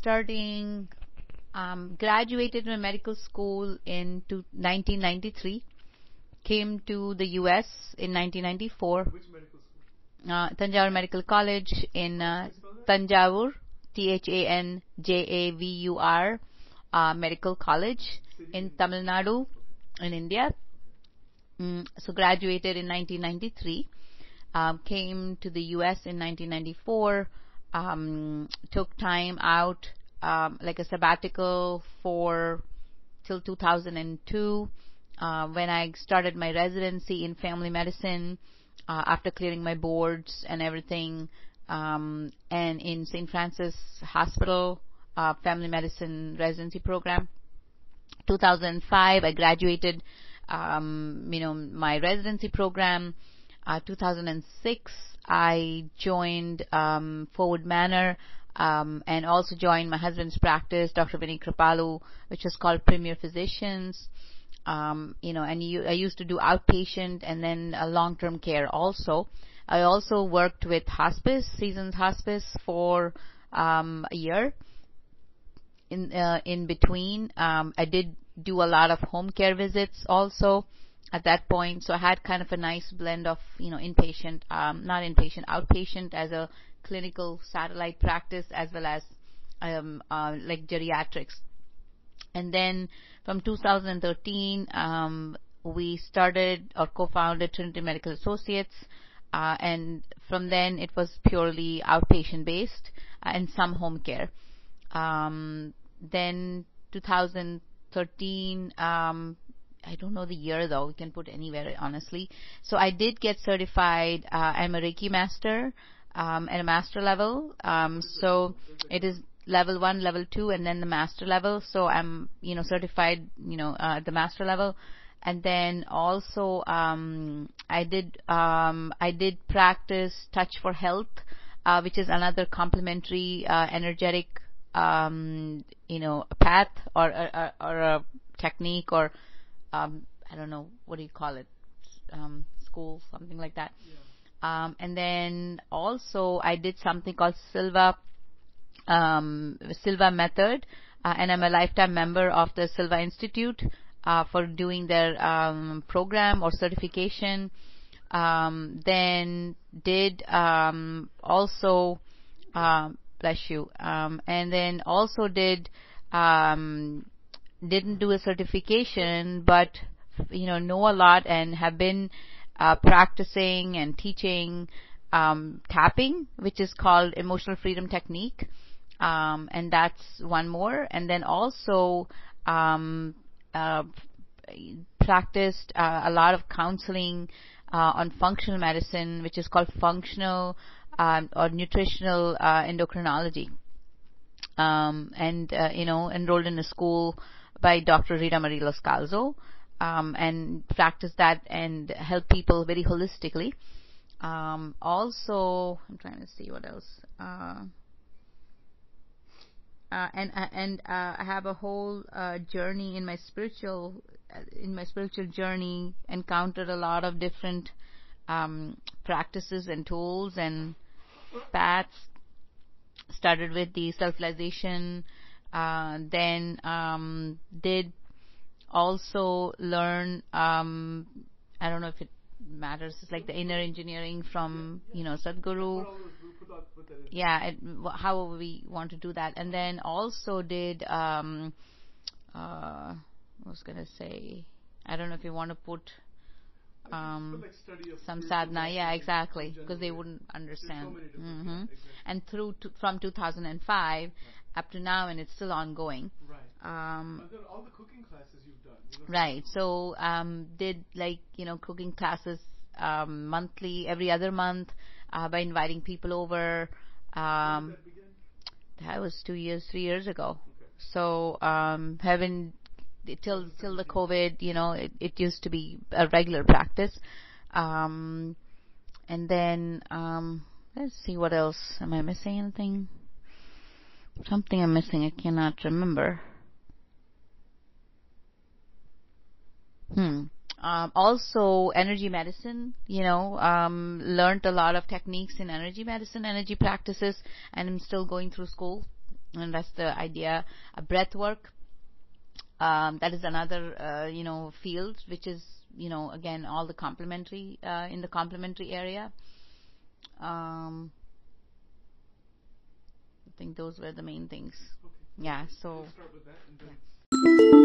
starting, um, graduated from medical school in to 1993. Came to the U.S. in 1994. Which medical school? Uh, Thanjavur Medical College in uh, Thanjavur, T-H-A-N-J-A-V-U-R, uh, Medical College in Tamil Nadu, in India. Mm, so graduated in 1993. Um, came to the U.S. in 1994. Um, took time out, um, like a sabbatical for till 2002, uh, when I started my residency in family medicine uh, after clearing my boards and everything, um, and in St. Francis Hospital uh, Family Medicine Residency Program. 2005, I graduated, um, you know, my residency program. Uh, 2006, I joined um, Forwood Manor um, and also joined my husband's practice, Dr. Vinny Kripalu, which is called Premier Physicians. Um, you know, and you, I used to do outpatient and then uh, long-term care also. I also worked with hospice, Seasons Hospice, for um, a year. In uh, in between, um, I did do a lot of home care visits also at that point. So I had kind of a nice blend of you know inpatient, um, not inpatient, outpatient as a clinical satellite practice as well as um, uh, like geriatrics. And then from 2013, um, we started or co-founded Trinity Medical Associates, uh, and from then it was purely outpatient based uh, and some home care. Um, then 2013, um, I don't know the year though. We can put anywhere honestly. So I did get certified. Uh, I'm a Reiki master um, at a master level. Um, so it is level one, level two, and then the master level. So I'm you know certified you know uh, at the master level. And then also um, I did um, I did practice Touch for Health, uh, which is another complementary uh, energetic um, you know, path or, or, or a technique or, um, I don't know, what do you call it? Um, school, something like that. Yeah. Um, and then also I did something called Silva, um, Silva Method, uh, and I'm a lifetime member of the Silva Institute, uh, for doing their, um, program or certification. Um, then did, um, also, um, bless you. Um, and then also did um, didn't do a certification, but you know know a lot and have been uh, practicing and teaching um, tapping, which is called emotional freedom technique, um, and that's one more. And then also um, uh, practiced uh, a lot of counseling uh, on functional medicine, which is called functional um, or nutritional uh, endocrinology, um, and uh, you know enrolled in a school by Dr. Ritamarie Loscalzo, um, and practice that and help people very holistically. Um, also, I'm trying to see what else. Uh, uh, and uh, and uh, I have a whole uh, journey in my spiritual uh, in my spiritual journey. Encountered a lot of different um, practices and tools and paths. Started with the self-realization, uh, then um, did also learn. Um, I don't know if it matters. It's like the inner engineering from you know Sadhguru. Yeah, it, how we want to do that, and then also did. Um, uh, I was gonna say, I don't know if you want to put um, like study of some sadhana. Yeah, exactly, because they wouldn't understand. so many different, hmm. And through to, from 2005 up to now, and it's still ongoing. Right. Um, all the cooking classes you've done. right. So um, did like you know cooking classes um, monthly, every other month, uh, by inviting people over. Um, that that was two years, three years ago. Okay. So um, haven't till till the COVID, you know, it, it used to be a regular practice. Um, and then um, let's see what else. Am I missing anything? Something I'm missing. I cannot remember. Hmm. Um, also, energy medicine. You know, um, learned a lot of techniques in energy medicine, energy practices, and I'm still going through school and that's the idea. Uh, breath work. Um, that is another, uh, you know, field which is, you know, again all the complementary uh, in the complementary area. Um, I think those were the main things. Okay. Yeah. So. We'll